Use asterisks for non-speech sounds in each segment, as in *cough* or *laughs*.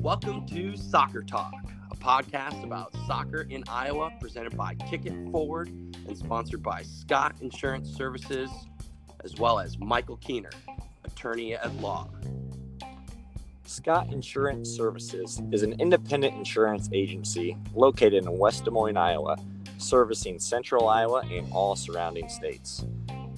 Welcome to Soccer Talk, a podcast about soccer in Iowa presented by Kick It Forward and sponsored by Scott Insurance Services, as well as Michael Kuehner, attorney at law. Scott Insurance Services is an independent insurance agency located in West Des Moines, Iowa, servicing central Iowa and all surrounding states.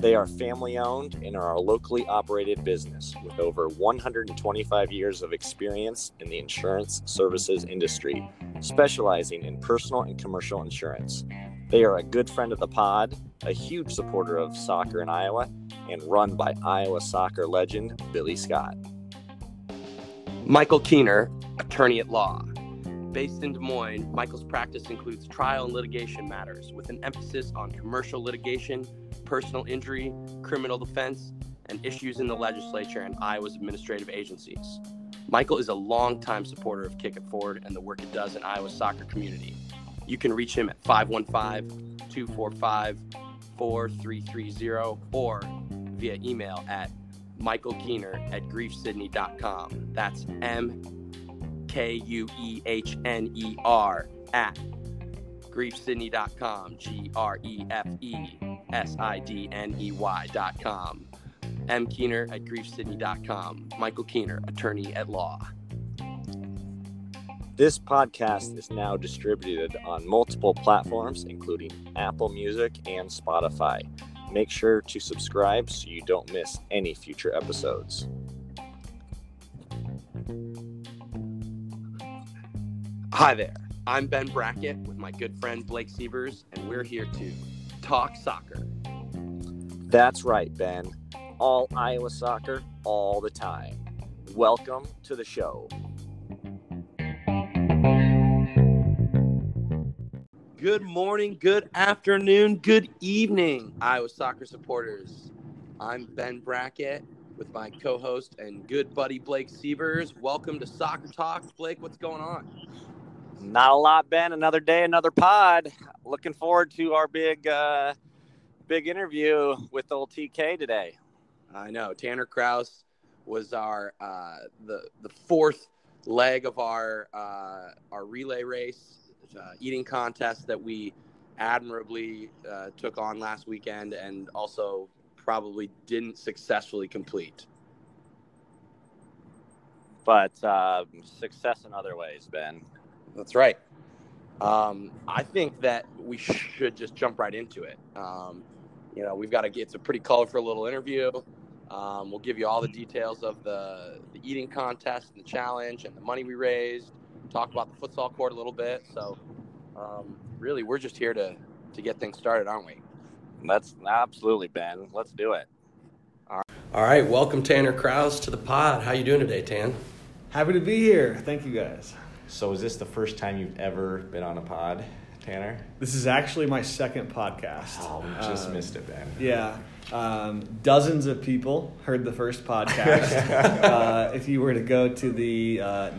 They are family owned and are a locally operated business with over 125 years of experience in the insurance services industry, specializing in personal and commercial insurance. They are a good friend of the pod, a huge supporter of soccer in Iowa, and run by Iowa soccer legend Billy Scott. Michael Kuehner, attorney at law. Based in Des Moines, Michael's practice includes trial and litigation matters with an emphasis on commercial litigation personal injury, criminal defense, and issues in the legislature and Iowa's administrative agencies. Michael is a longtime supporter of Kick It Forward and the work it does in Iowa's soccer community. You can reach him at 515 245 4330 or via email at michaelkuehner at grefesidney.com. That's M K U E H N E R at grefesidney.com. G R F S I D N E Y.com. M. Kuehner at grefesidney.com. Michael Kuehner, attorney at law. This podcast is now distributed on multiple platforms, including Apple Music and Spotify. Make sure to subscribe so you don't miss any future episodes. Hi there. I'm Ben Brackett with my good friend Blake Sievers, and we're here to talk soccer. That's right, Ben. All Iowa soccer, all the time. Welcome to the show. Good morning, good afternoon, good evening, Iowa soccer supporters. I'm Ben Brackett with my co host and good buddy Blake Sievers. Welcome to Soccer Talk. Blake, what's going on? Not a lot, Ben. Another day, another pod. Looking forward to our big, uh, big interview with old TK today. I know Tanner Kraus was our uh, the the fourth leg of our uh, our relay race uh, eating contest that we admirably uh, took on last weekend and also probably didn't successfully complete. But uh, success in other ways, Ben. That's right. Um, I think that we should just jump right into it. Um, you know, we've got to get it's a pretty colorful little interview. Um, we'll give you all the details of the, the eating contest and the challenge and the money we raised. Talk about the futsal court a little bit. So, um, really, we're just here to to get things started, aren't we? That's absolutely Ben. Let's do it. All right, welcome Tanner Kraus to the pod. How you doing today, Tan? Happy to be here. Thank you guys. So, is this the first time you've ever been on a pod, Tanner? This is actually my second podcast. Oh, we just Uh, missed it, Ben. Yeah. Um, dozens of people heard the first podcast. *laughs* uh, if you were to go to the uh,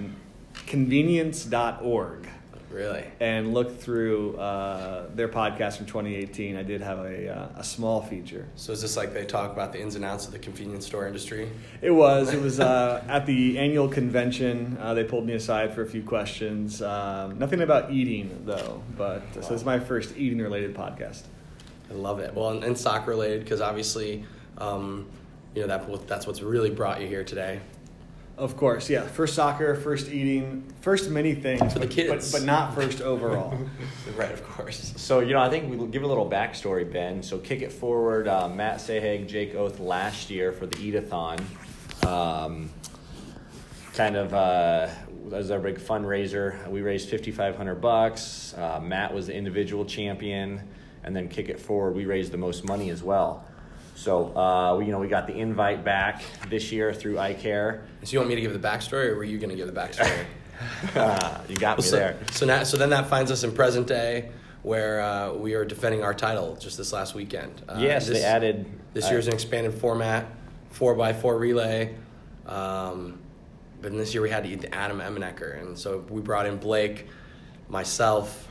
convenience.org Really? and look through uh, their podcast from 2018, I did have a, uh, a small feature. So is this like they talk about the ins and outs of the convenience store industry? It was. It was *laughs* uh, at the annual convention. Uh, they pulled me aside for a few questions. Um, nothing about eating, though. But so this is my first eating related podcast. I love it. Well, and, and soccer related because obviously, um, you know that that's what's really brought you here today. Of course, yeah. First soccer, first eating, first many things, For the but, kids. but, but not first overall. *laughs* right, of course. So, you know, I think we'll give a little backstory, Ben. So, kick it forward. Uh, Matt Sahag, Jake Oath last year for the Eatathon. Um, kind of uh, was our big fundraiser. We raised fifty five hundred bucks. Uh, Matt was the individual champion, and then kick it forward. We raised the most money as well. So, uh, we, you know, we got the invite back this year through iCare. So you want me to give the backstory, or were you going to give the backstory? *laughs* Uh, you got me so, there. so now, so then that finds us in present day, where uh, we are defending our title just this last weekend. Uh, yes, this, they added This uh, year's an expanded format, four by four relay. Um, but this year we had to eat the Adam Emmenecker, and so we brought in Blake, myself,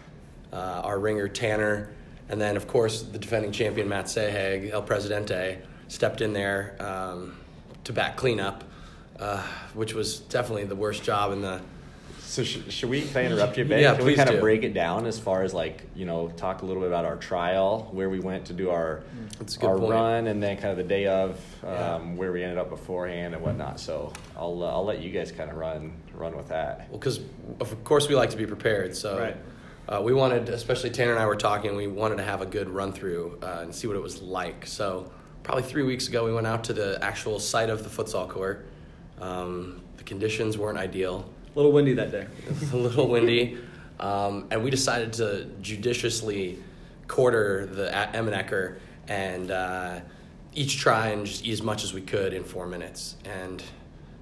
uh, our ringer Tanner, and then of course the defending champion Matt Sahag, El Presidente, stepped in there. Um, to back cleanup, uh, which was definitely the worst job in the. So sh- should we? Can I interrupt you, Ben? Yeah, Can we kind do. of break it down as far as like you know talk a little bit about our trial, where we went to do our a good our point. run, and then kind of the day of um, Yeah. where we ended up beforehand and whatnot. So I'll uh, I'll let you guys kind of run run with that. Well, because of course we like to be prepared, so Right. Uh, we wanted, especially Tanner and I were talking, we wanted to have a good run through uh, and see what it was like. So probably three weeks ago, we went out to the actual site of the futsal court. Um, the conditions weren't ideal. A little windy that day. It was *laughs* a little windy, um, and we decided to judiciously quarter the Emmenecker and uh, each try and just eat as much as we could in four minutes, and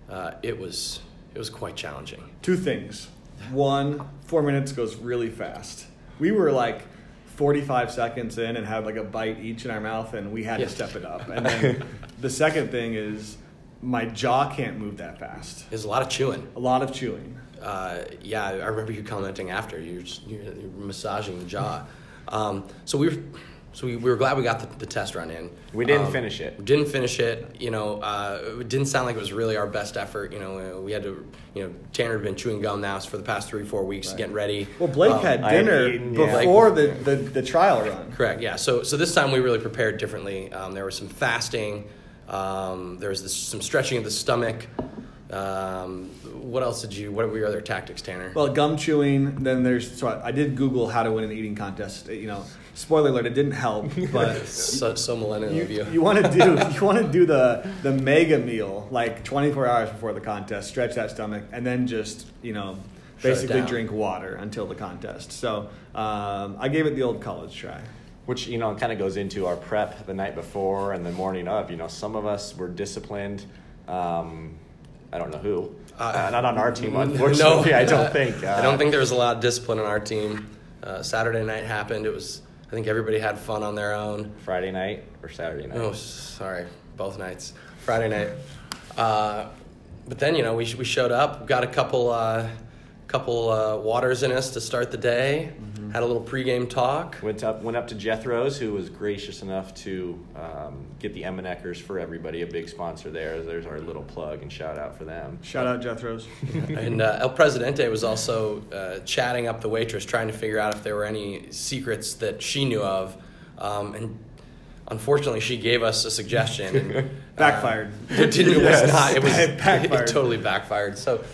uh, it was it was quite challenging. Two things. One, four minutes goes really fast. We were like 45 seconds in and had like a bite each in our mouth, and we had Yeah. to step it up. And then *laughs* the second thing is my jaw can't move that fast. There's a lot of chewing. A lot of chewing. Uh, yeah, I remember you commenting after you're, just, you were massaging the jaw. Um, so we were, so we, we were glad we got the, the test run in. We didn't Um, finish it. Didn't finish it. You know, uh, it didn't sound like it was really our best effort. You know, uh, we had to. You know, Tanner had been chewing gum now for the past three, four weeks, getting ready. Well, Blake Um, had I had dinner eaten, yeah. before the, the, the trial run. Correct. Yeah. So so this time we really prepared differently. Um, there was some fasting. Um, there was this, some stretching of the stomach. Um, what else did you? What were your other tactics, Tanner? Well, gum chewing. Then there's so I, I did Google how to win an eating contest. You know, spoiler alert, it didn't help. *laughs* But so, so millennial you, of you. you want to do *laughs* you want to do the the mega meal like 24 hours before the contest. Stretch that stomach, and then just you know basically drink water until the contest. So um, I gave it the old college try. Which you know kind of goes into our prep the night before and the morning of. You know, some of us were disciplined. Um, I don't know who. Uh, Uh, not on our team, *laughs* no. I don't uh, think. I don't think there was a lot of discipline on our team. Uh, Saturday night happened. It was. I think everybody had fun on their own. Friday night or Saturday night. Oh, sorry, both nights. Friday night. Uh, but then you know we we showed up, got a couple uh, couple uh, waters in us to start the day. Had a little pregame talk. Went up, went up to Jethro's, who was gracious enough to um, get the Emmeneckers for everybody. A big sponsor there. There's our little plug and shout out for them. Shout out Jethro's. *laughs* And uh, El Presidente was also uh, chatting up the waitress, trying to figure out if there were any secrets that she knew of. Um, and unfortunately, she gave us a suggestion. And, *laughs* uh, Backfired. it didn't. It Yes. was not. It was. It *laughs* backfired. It totally backfired. So,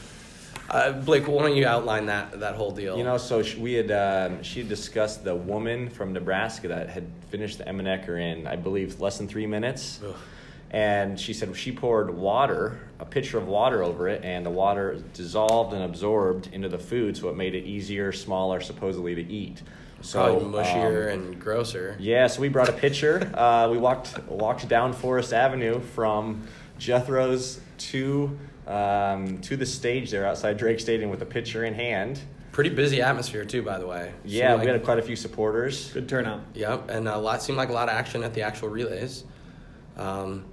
uh, Blake, why don't you outline that that whole deal? You know, so sh- we had um, she had discussed the woman from Nebraska that had finished the Emmenecker in, I believe, less than three minutes. Ugh. And she said she poured water, a pitcher of water over it, and the water dissolved and absorbed into the food, so it made it easier, smaller, supposedly to eat. So probably mushier um, and grosser. yeah, so we brought a pitcher. Uh, we walked walked down Forest Avenue from Jethro's to um, to the stage there outside Drake Stadium with a pitcher in hand. Pretty busy atmosphere too, by the way. Yeah, Seemed we like- had quite a few supporters. Good turnout. Yep, and a lot seemed like a lot of action at the actual relays. Um,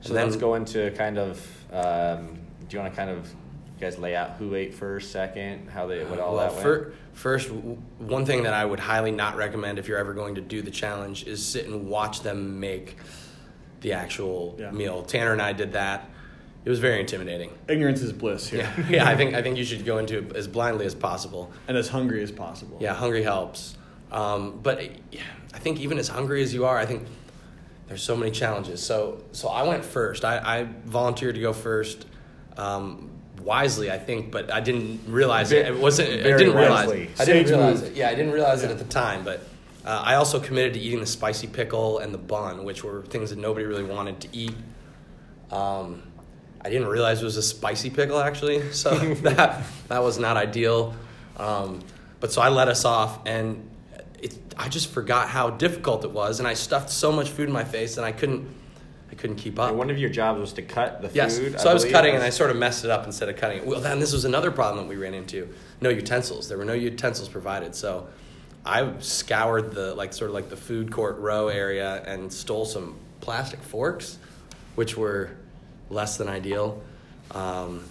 So and let's go into kind of. Um, do you want to kind of you guys lay out who ate first, second, how they what all well, that went? fir- first, one thing that I would highly not recommend if you're ever going to do the challenge is sit and watch them make the actual Yeah. meal. Tanner and I did that. It was very intimidating. Ignorance is bliss here. Yeah, yeah. I think I think *laughs* you should go into it as blindly as possible. And as hungry as possible. Yeah, hungry helps. Um, but yeah, I think even as hungry as you are, I think there's so many challenges. So so I went first. I, I volunteered to go first. Um, wisely, I think, but I didn't realize it. It wasn't. I didn't realize. wisely. I didn't realize it. Yeah, I didn't realize it at the time. But uh, I also committed to eating the spicy pickle and the bun, which were things that nobody really wanted to eat. Um, I didn't realize it was a spicy pickle actually, *laughs* so *laughs* that that was not ideal. Um, but so I let us off, and it, I just forgot how difficult it was, and I stuffed so much food in my face, and I couldn't, I couldn't keep up. And one of your jobs was to cut the Yes. food. so I was believe. cutting, and I sort of messed it up instead of cutting it. Well, then this was another problem that we ran into: no utensils. There were no utensils provided, so I scoured the like sort of like the food court row area and stole some plastic forks, which were less than ideal. Um,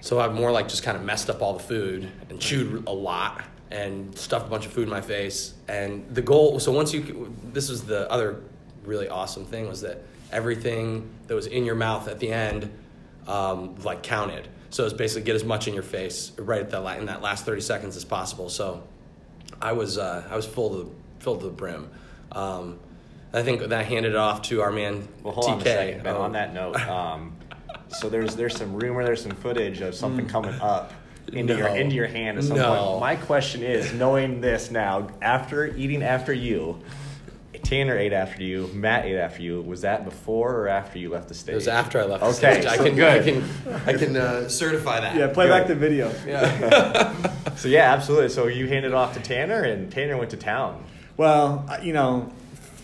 so I've more like just kind of messed up all the food and chewed a lot and stuffed a bunch of food in my face. And the goal, so once you, this was the other really awesome thing was that everything that was in your mouth at the end, um, like counted. So it's basically get as much in your face right at that in that last thirty seconds as possible. So I was uh, I was full to the, to the brim. Um, I think that handed it off to our man Well, hold TK. on a second, Ben. Um, On that note, *laughs* um, so there's there's some rumor, there's some footage of something coming up into your into your hand at some No. point. My question is, knowing this now, after eating after you, Tanner ate after you, Matt ate after you. Was that before or after you left the stage? It was after I left. the Okay, stage. I can, good. I can, I can uh, *laughs* certify that. Yeah, play Good. back the video. *laughs* Yeah. So yeah, absolutely. So you handed off to Tanner, and Tanner went to town. Well, you know,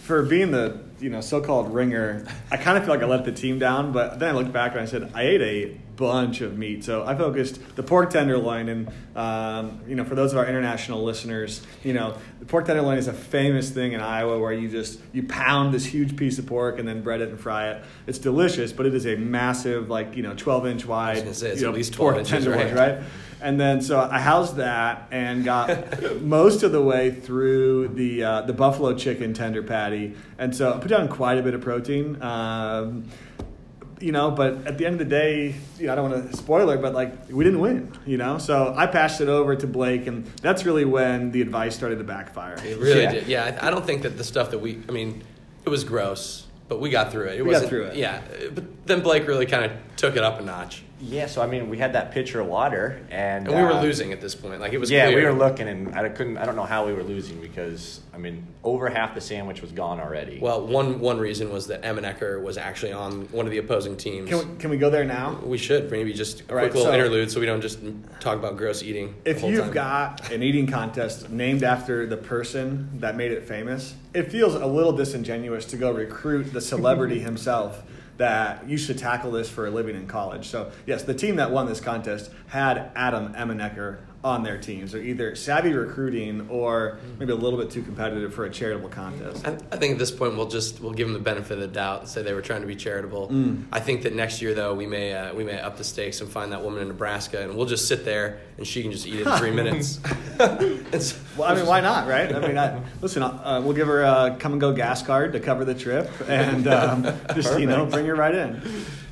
for being the you know so-called ringer, I kind of feel like I let the team down. But then I looked back and I said I ate a bunch of meat. So I focused the pork tenderloin, and um, you know, for those of our international listeners, you know, the pork tenderloin is a famous thing in Iowa where you just you pound this huge piece of pork and then bread it and fry it. It's delicious, but it is a massive, like you know, 12 inch wide. say, it's you at know, least 12 pork inches, tenderloin, right? right? And then so I housed that and got *laughs* most of the way through the uh, the buffalo chicken tender patty, and so I put down quite a bit of protein. Um, you know, but at the end of the day, you know, I don't want to spoiler, but like we didn't win, you know. So I passed it over to Blake, and that's really when the advice started to backfire. It really Yeah. did. Yeah, I, I don't think that the stuff that we, I mean, it was gross, but we got through it. it We got wasn't- through it. Yeah, but then Blake really kind of took it up a notch, Yeah. So I mean, we had that pitcher of water, and and we were uh, losing at this point. Like it was. yeah, we were looking, and I couldn't. I don't know how we were losing because I mean, over half the sandwich was gone already. Well, one one reason was that Emmenecker was actually on one of the opposing teams. Can we, can we go there now? We should maybe just a quick little so- interlude so we don't just talk about gross eating. the If whole you've time. got an eating contest named after the person that made it famous, it feels a little disingenuous to go recruit the celebrity *laughs* himself that you should tackle this for a living in college. So, yes, the team that won this contest had Adam Emmenecker on their team. So, either savvy recruiting or maybe a little bit too competitive for a charitable contest. I, I think at this point we'll just we'll give them the benefit of the doubt and say they were trying to be charitable. Mm. I think that next year though we may uh, we may up the stakes and find that woman in Nebraska and we'll just sit there and she can just eat it in three *laughs* minutes. *laughs* It's- Well, I mean, why not, right? I mean, I, listen, uh, we'll give her a come and go gas card to cover the trip, and um, just you know, bring her right in.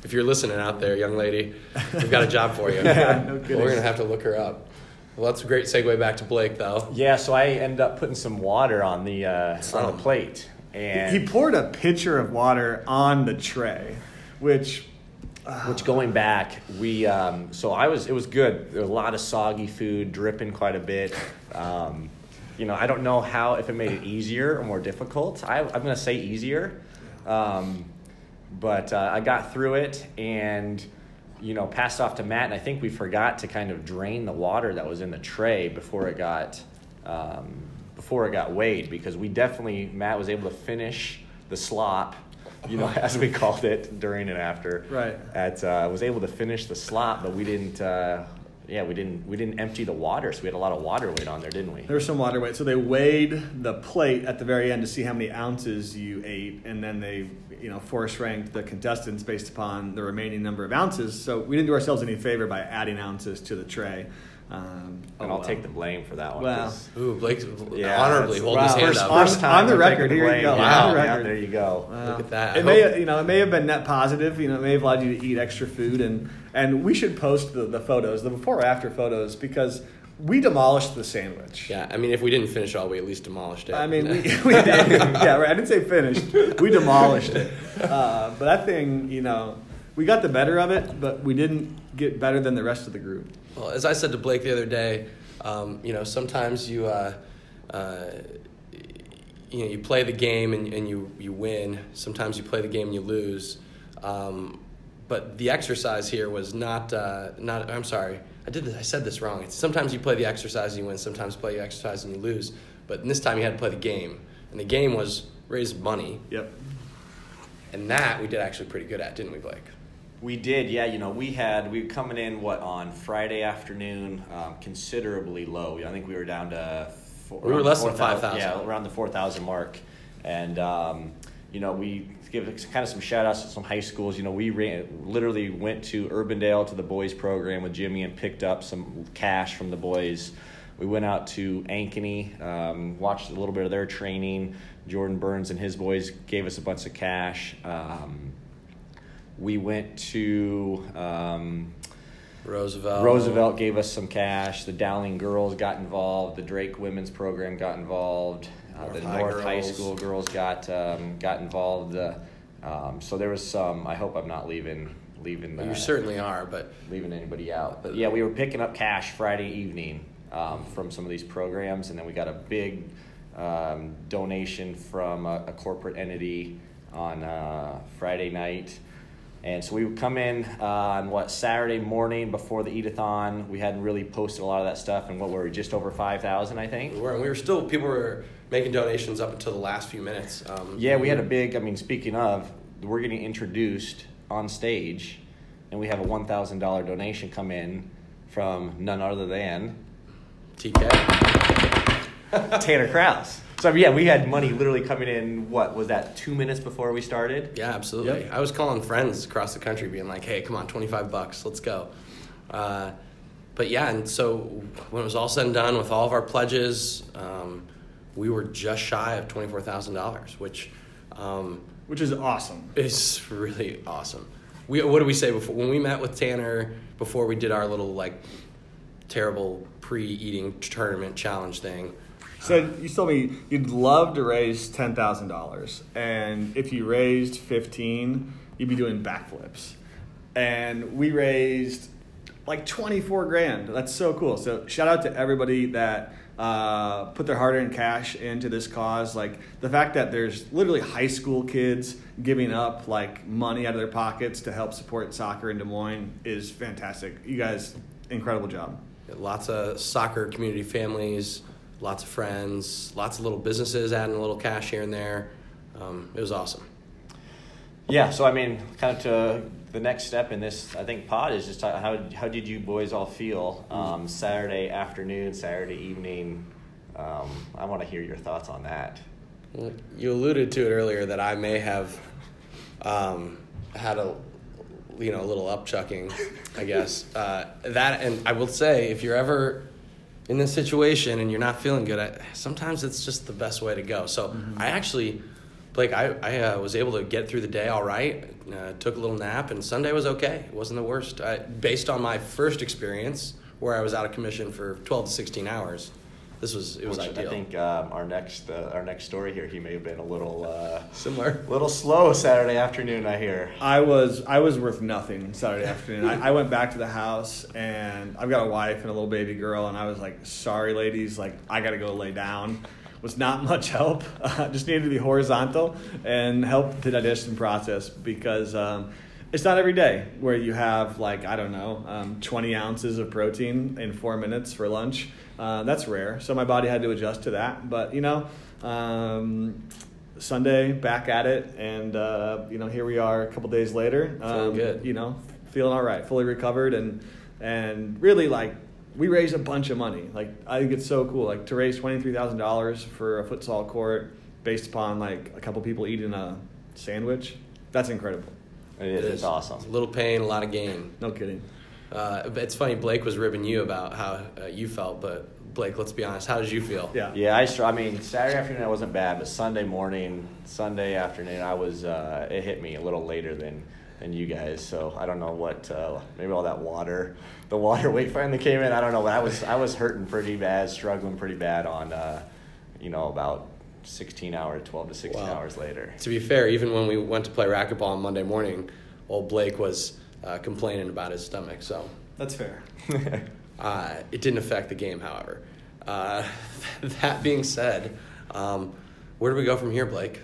if you're listening out there, young lady, we've got a job for you. *laughs* Yeah, no. We're gonna have to look her up. Well, that's a great segue back to Blake though. yeah, so I ended up putting some water on the uh, on the plate, and He poured a pitcher of water on the tray, which Which going back, we um, so I was it was good. There was a lot of soggy food, dripping quite a bit. Um, you know, I don't know how if it made it easier or more difficult. I, I'm gonna say easier, um, but uh, I got through it and you know passed off to Matt. And I think we forgot to kind of drain the water that was in the tray before it got um, before it got weighed because we definitely Matt was able to finish the slop. You know, as we called it during and after Right. at uh, was able to finish the slop, but we didn't. Uh, yeah, we didn't. We didn't empty the water, so we had a lot of water weight on there, didn't we? there was some water weight. So they weighed the plate at the very end to see how many ounces you ate, and then they, you know, force ranked the contestants based upon the remaining number of ounces. So we didn't do ourselves any favor by adding ounces to the tray. Um, and oh, I'll well. take the blame for that one. Wow. 'cause- Ooh, Blake Yeah, honorably hold holding his hand First- up. on- First time on the I'm record, the here you go, Yeah, on the yeah, there you go. Wow. Look at that. I It may, hope- you know, it may have been net positive. You know, it may have allowed you to eat extra food, and and we should post the, the photos, the before or after photos, because we demolished the sandwich. Yeah, I mean, if we didn't finish all, we at least demolished it. I mean, we, *laughs* *laughs* we did. Yeah, right. I didn't say finished. We demolished it. Uh, but that thing, you know, we got the better of it, but we didn't get better than the rest of the group. Well, as I said to Blake the other day, um, you know, sometimes you, uh, uh, you know, you play the game and, and you, you win. Sometimes you play the game and you lose. Um, but the exercise here was not, uh, not. I'm sorry, I did this. I said this wrong. It's sometimes you play the exercise and you win. Sometimes you play the exercise and you lose. But this time you had to play the game, and the game was raise money, Yep. and that we did actually pretty good at, didn't we, Blake? We did, yeah. You know, we had we were coming in what on Friday afternoon, um, considerably low. I think we were down to four, We were less than 5,000. Yeah, around the four thousand mark, and um, you know we give kind of some shout outs to some high schools. You know, we ran, literally went to Urbandale to the boys program with Jimmy and picked up some cash from the boys. we went out to Ankeny, um, watched a little bit of their training. Jordan Burns and his boys gave us a bunch of cash. Um, we went to um, Roosevelt. Roosevelt gave us some cash. The Dowling girls got involved. The Drake women's program got involved. Uh, the High North High. School girls got um, got involved. Uh, um, so there was some. I hope I'm not leaving leaving. You certainly are, but leaving anybody out. But yeah, we were picking up cash Friday evening um, from some of these programs, and then we got a big um, donation from a, a corporate entity on uh, Friday night. And so we would come in uh, on what Saturday morning before the eatathon. We hadn't really posted a lot of that stuff, and what were we just over five thousand, I think. we were, we were still people were making donations up until the last few minutes. Um, Yeah, we had a big. I mean, speaking of, we're getting introduced on stage, and we have a one thousand dollar donation come in from none other than TK. Tanner Kraus. So yeah, we had money literally coming in. What was that? Two minutes before we started. Yeah, absolutely. Yep. I was calling friends across the country, being like, "Hey, come on, twenty five bucks, let's go." Uh, but yeah, and so when it was all said and done with all of our pledges, um, we were just shy of twenty four thousand dollars, which um, which is awesome. It's really awesome. We what did we say before when we met with Tanner before we did our little like terrible pre eating tournament challenge thing? So you told me you'd love to raise ten thousand dollars, and if you raised fifteen, you'd be doing backflips. And we raised like twenty four grand. That's so cool. So shout out to everybody that uh, put their hard earned cash into this cause. Like the fact that there's literally high school kids giving up like money out of their pockets to help support soccer in Des Moines is fantastic. You guys, incredible job. Lots of soccer community families, lots of friends, lots of little businesses adding a little cash here and there. Um, it was awesome. Yeah. So I mean, kind of to the next step in this, I think pod is just how how did you boys all feel um, Saturday afternoon, Saturday evening? Um, I want to hear your thoughts on that. You alluded to it earlier that I may have um, had a you know a little upchucking, I guess. *laughs* Uh, that and I will say, if you're ever in this situation and you're not feeling good, I, sometimes it's just the best way to go. So I actually, Blake, I I uh, was able to get through the day all right. Uh, took a little nap, and Sunday was okay. It wasn't the worst. I, based on my first experience, where I was out of commission for 12 to 16 hours, this was it was Which ideal. I think um, our next uh, our next story here, he may have been a little uh, Similar. little slow Saturday afternoon. I hear. I was I was worth nothing Saturday afternoon. I, I went back to the house and I've got a wife and a little baby girl and I was like, sorry ladies, like I gotta go lay down. Was not much help. Uh, *laughs* just needed to be horizontal and help the digestion process because um, it's not every day where you have like I don't know um, 20 ounces of protein in four minutes for lunch. Uh, that's rare. So my body had to adjust to that. But you know. Um, Sunday, back at it, and uh, you know here we are a couple days later. Um, Feeling good. You know, feeling all right, fully recovered, and and really like we raised a bunch of money. Like I think it's so cool. Like to raise twenty three thousand dollars for a futsal court based upon like a couple people eating a sandwich. That's incredible. It is. It's awesome. A little pain, a lot of gain. No kidding. Uh, it's funny. Blake was ribbing you about how uh, you felt, but Blake, let's be honest. How did you feel? Yeah. Yeah, I, I mean, Saturday afternoon I wasn't bad, but Sunday morning, Sunday afternoon, I was. Uh, it hit me a little later than than you guys. So I don't know what. Uh, maybe all that water, the water *laughs* weight finally came in. I don't know, but I was I was hurting pretty bad, struggling pretty bad on, uh, you know, about sixteen hours, twelve to sixteen Wow. hours later. To be fair, even when we went to play racquetball on Monday morning, old Blake was uh, complaining about his stomach. So That's fair. *laughs* uh, it didn't affect the game, however. Uh, *laughs* that being said, um, where do we go from here, Blake?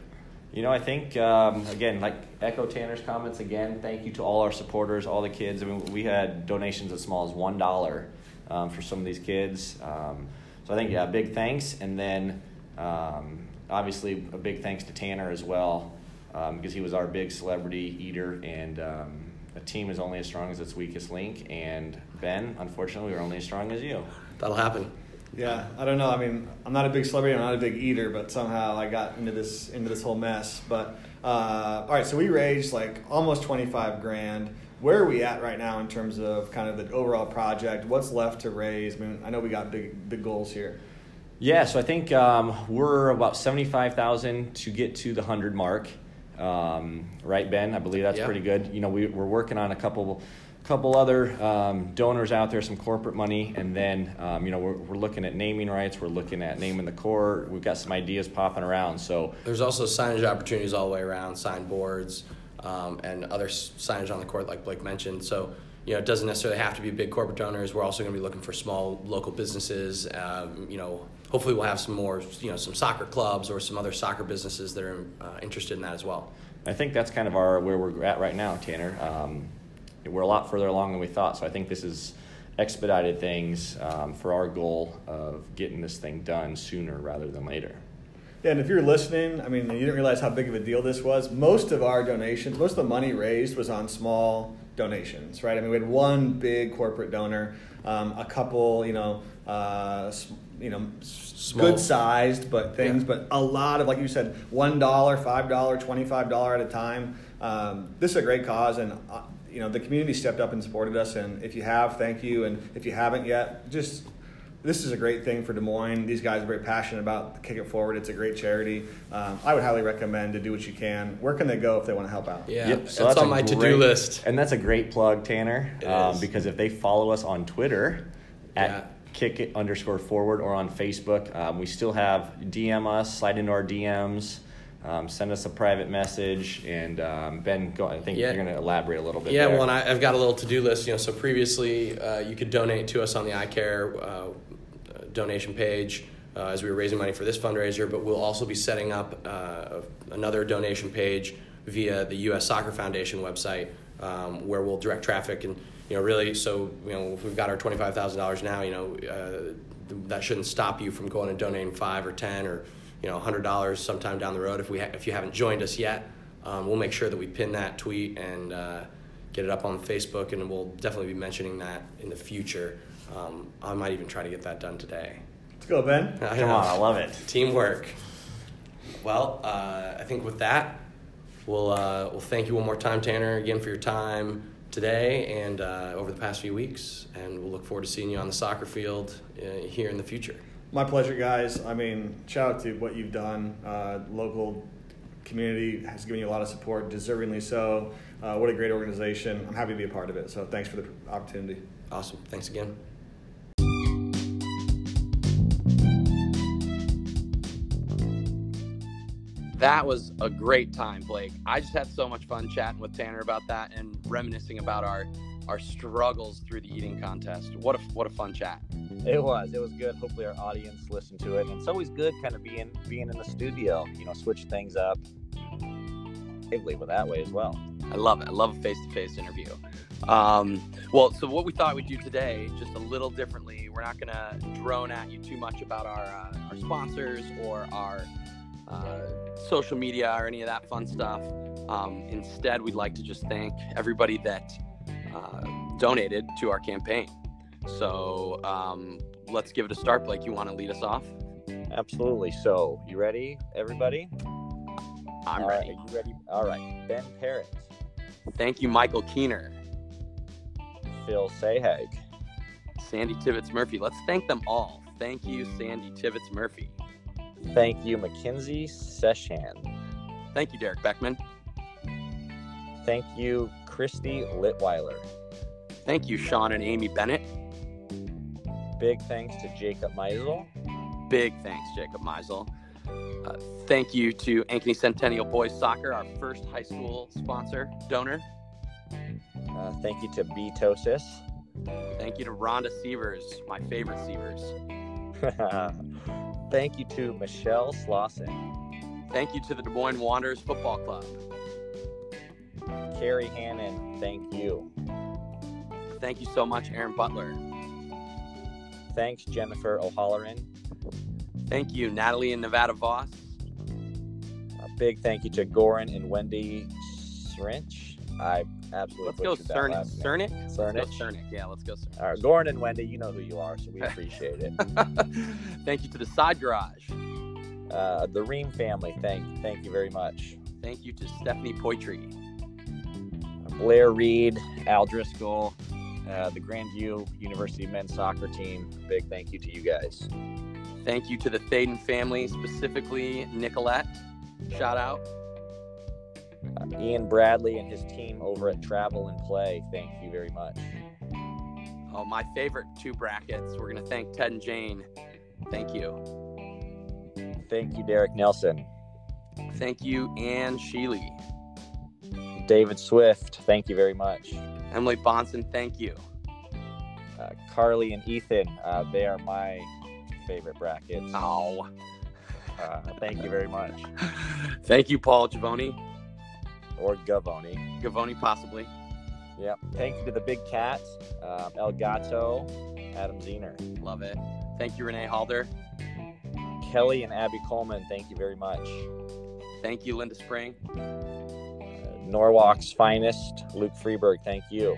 You know, I think um, again, like echo Tanner's comments again. Thank you to all our supporters, all the kids. I mean, we had donations as small as one dollar um, for some of these kids. Um, so I think yeah, big thanks, and then um, obviously a big thanks to Tanner as well um, because he was our big celebrity eater, and um, a team is only as strong as its weakest link. And Ben, unfortunately, we were only as strong as you. That'll happen. Yeah, I don't know. I mean, I'm not a big celebrity. I'm not a big eater, but somehow I got into this into this whole mess. But uh, all right, so we raised like almost 25 grand. where are we at right now in terms of kind of the overall project? What's left to raise? I mean, I know we got big big goals here. Yeah, so I think um, we're about seventy-five thousand to get to the hundred mark. Um, right, Ben? I believe that's Yeah. pretty good. You know, we, we're working on a couple, couple other um, donors out there, some corporate money, and then um, you know we're, we're looking at naming rights. We're looking at naming the court. We've got some ideas popping around. So There's also signage opportunities all the way around, sign boards, um, and other signage on the court, like Blake mentioned. So, you know, it doesn't necessarily have to be big corporate donors. We're also going to be looking for small local businesses. Um, you know, hopefully we'll have some more, you know, some soccer clubs or some other soccer businesses that are uh, interested in that as well. I think that's kind of our where we're at right now, Tanner. Um, we're a lot further along than we thought. So I think this is expedited things um, for our goal of getting this thing done sooner rather than later. Yeah, and if you're listening, I mean, you didn't realize how big of a deal this was. Most of our donations, most of the money raised was on small donations, right? I mean, we had one big corporate donor, um, a couple, you know, uh, s- you know, Small. good sized, but things, Yeah. but a lot of, like you said, one dollar, five dollar, twenty five dollar at a time. Um, this is a great cause, and uh, you know, the community stepped up and supported us. And if you have, thank you. And if you haven't yet, just this is a great thing for Des Moines. These guys are very passionate about Kick It Forward. It's a great charity. Um, I would highly recommend to do what you can. Where can they go if they want to help out? Yeah, Yep, that's, so on my to-do list. And that's a great plug, Tanner, It um, is. because if they follow us on Twitter at Yeah. Kick it underscore forward or on Facebook, um, we still have DM us, slide into our DMs, um, send us a private message, and um, Ben, go. I think Yeah. you're going to elaborate a little bit. Yeah, there. well, and I, I've got a little to-do list. You know, so previously uh, you could donate to us on the iCare uh, donation page uh, as we were raising money for this fundraiser, but we'll also be setting up uh, another donation page via the U.S. Soccer Foundation website, um, where we'll direct traffic and you know really. So you know, if we've got our twenty-five thousand dollars now. You know, uh, that shouldn't stop you from going and donating five or ten or you know hundred dollars sometime down the road. If we ha- if you haven't joined us yet, um, we'll make sure that we pin that tweet and. Uh, get it up on Facebook, and we'll definitely be mentioning that in the future. Um, I might even try to get that done today. Let's go, Ben. *laughs* I Come know. on, I love it. Teamwork. Well, uh, I think with that, we'll uh, we'll thank you one more time, Tanner, again for your time today and uh, over the past few weeks, and we'll look forward to seeing you on the soccer field uh, here in the future. My pleasure, guys. I mean, shout out to what you've done. Uh, local community has given you a lot of support, deservingly so. Uh, what a great organization. I'm happy to be a part of it. So thanks for the opportunity. Awesome. Thanks again. That was a great time, Blake. I just had so much fun chatting with Tanner about that and reminiscing about our our struggles through the eating contest. What a what a fun chat. It was. It was good. Hopefully, our audience listened to it. And it's always good, kind of being being in the studio. You know, switch things up. Lively with that way as well. I love it. I love a face to face interview. Um, well, so what we thought we'd do today, just a little differently. We're not going to drone at you too much about our uh, our sponsors or our uh, social media or any of that fun stuff. Um, instead, we'd like to just thank everybody that uh, donated to our campaign. So um, let's give it a start. Blake, you want to lead us off? Absolutely. So, you ready, everybody? I'm All ready. Are you ready? All right. Ben Parrott, Thank you, Michael Kuehner, Phil Sahag, Sandy Tibbetts Murphy. Let's thank them all. Thank you, Sandy Tibbetts Murphy. Thank you, Mackenzie Seshan. Thank you, Derek Beckman. Thank you, Christy Litweiler. Thank you, Sean and Amy Bennett. Big thanks to Jacob Meisel. Big thanks, Jacob Meisel. Uh, thank you to Ankeny Centennial Boys Soccer, our first high school sponsor, donor. Uh, thank you to B Tosis. Thank you to Rhonda Sievers, my favorite Sievers. *laughs* thank you to Michelle Slauson. Thank you to the Des Moines Wanderers Football Club. Carrie Hannon, thank you. Thank you so much, Aaron Butler. Thanks, Jennifer O'Halloran. Thank you, Natalie and Nevada Voss. A big thank you to Goran and Wendy Srinch. I absolutely Let's go Cernic. Cernic? Let's Cernic. go Cernic. Yeah, let's go Cernic. All right, Goran and Wendy, you know who you are, so we appreciate it. *laughs* Thank you to the Side Garage. Uh, the Ream family, thank thank you very much. Thank you to Stephanie Poitry. Blair Reed, Al Driscoll, uh, the Grandview University men's soccer team. Big thank you to you guys. Thank you to the Thaden family, specifically Nicolette. Shout out. Uh, Ian Bradley and his team over at Travel and Play. Thank you very much. Oh, my favorite two Bracketts. We're going to thank Ted and Jane. Thank you. Thank you, Derek Nelson. Thank you, Ann Sheely. David Swift. Thank you very much. Emily Bonson, thank you. Uh, Carly and Ethan. Uh, they are my favorite Bracketts. Oh. Uh, thank you very much. *laughs* thank you, Paul Gavoni. Or Gavoni. Gavoni, possibly. Yep. Thank you to the big cat, um, El Gato, Adam Zener. Love it. Thank you, Renee Halder. Kelly and Abby Coleman, thank you very much. Thank you, Linda Spring. Uh, Norwalk's finest, Luke Freeberg, thank you.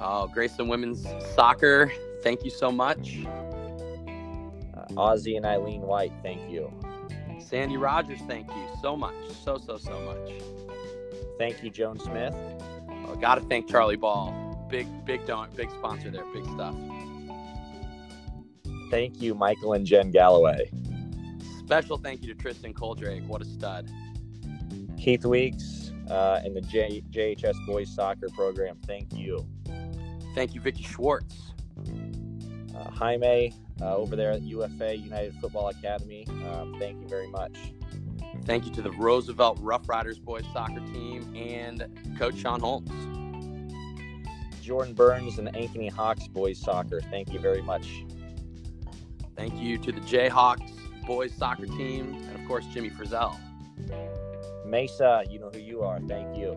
Oh, Grayson Women's Soccer, thank you so much. Uh, Ozzy and Eileen White, thank you. Sandy Rogers, thank you so much. So, so, so much. Thank you, Joan Smith. Oh, gotta thank Charlie Ball. Big, big don't, big sponsor there. Big stuff. Thank you, Michael and Jen Galloway. Special thank you to Tristan Coldrake. What a stud. Keith Weeks uh, and the J- JHS Boys Soccer Program. Thank you. Thank you, Vicky Schwartz. Uh, Jaime uh, over there at UFA United Football Academy. Um, thank you very much. Thank you to the Roosevelt Rough Riders boys soccer team and Coach Sean Holmes. Jordan Burns and Ankeny Hawks boys soccer. Thank you very much. Thank you to the Jayhawks boys soccer team and of course Jimmy Frizzell. Mesa, you know who you are. Thank you.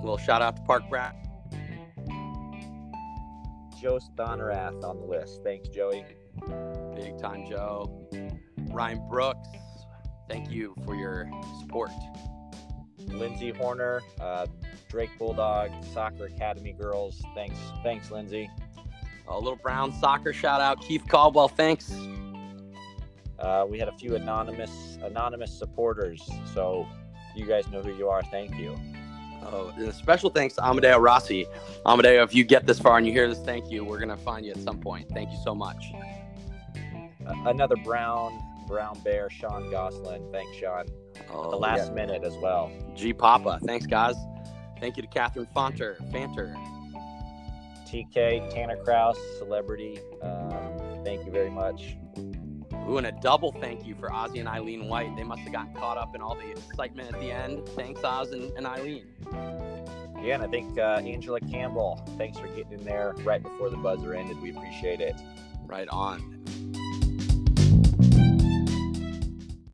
Little shout out to Park Brat. Joe Stonorath on the list. Thanks, Joey. Big time Joe. Ryan Brooks, thank you for your support. Lindsay Horner, uh, Drake Bulldog, Soccer Academy girls. Thanks, thanks, Lindsay. A little Brown soccer shout out, Keith Caldwell. Thanks. Uh, we had a few anonymous anonymous supporters, so you guys know who you are. Thank you. Oh, and a special thanks to Amadeo Rossi. Amadeo, if you get this far and you hear this, thank you. We're gonna find you at some point. Thank you so much. Uh, another Brown Brown Bear, Sean Goslin. Thanks, Sean. Oh, the last minute as well. G Papa. Thanks, guys. Thank you to Catherine Fonter, Fanter. TK, Tanner Kraus, celebrity. Um, thank you very much. Ooh, and a double thank you for Ozzy and Eileen White. They must have gotten caught up in all the excitement at the end. Thanks, Oz and, and Eileen. Yeah, and I think uh, Angela Campbell, thanks for getting in there right before the buzzer ended. We appreciate it. Right on.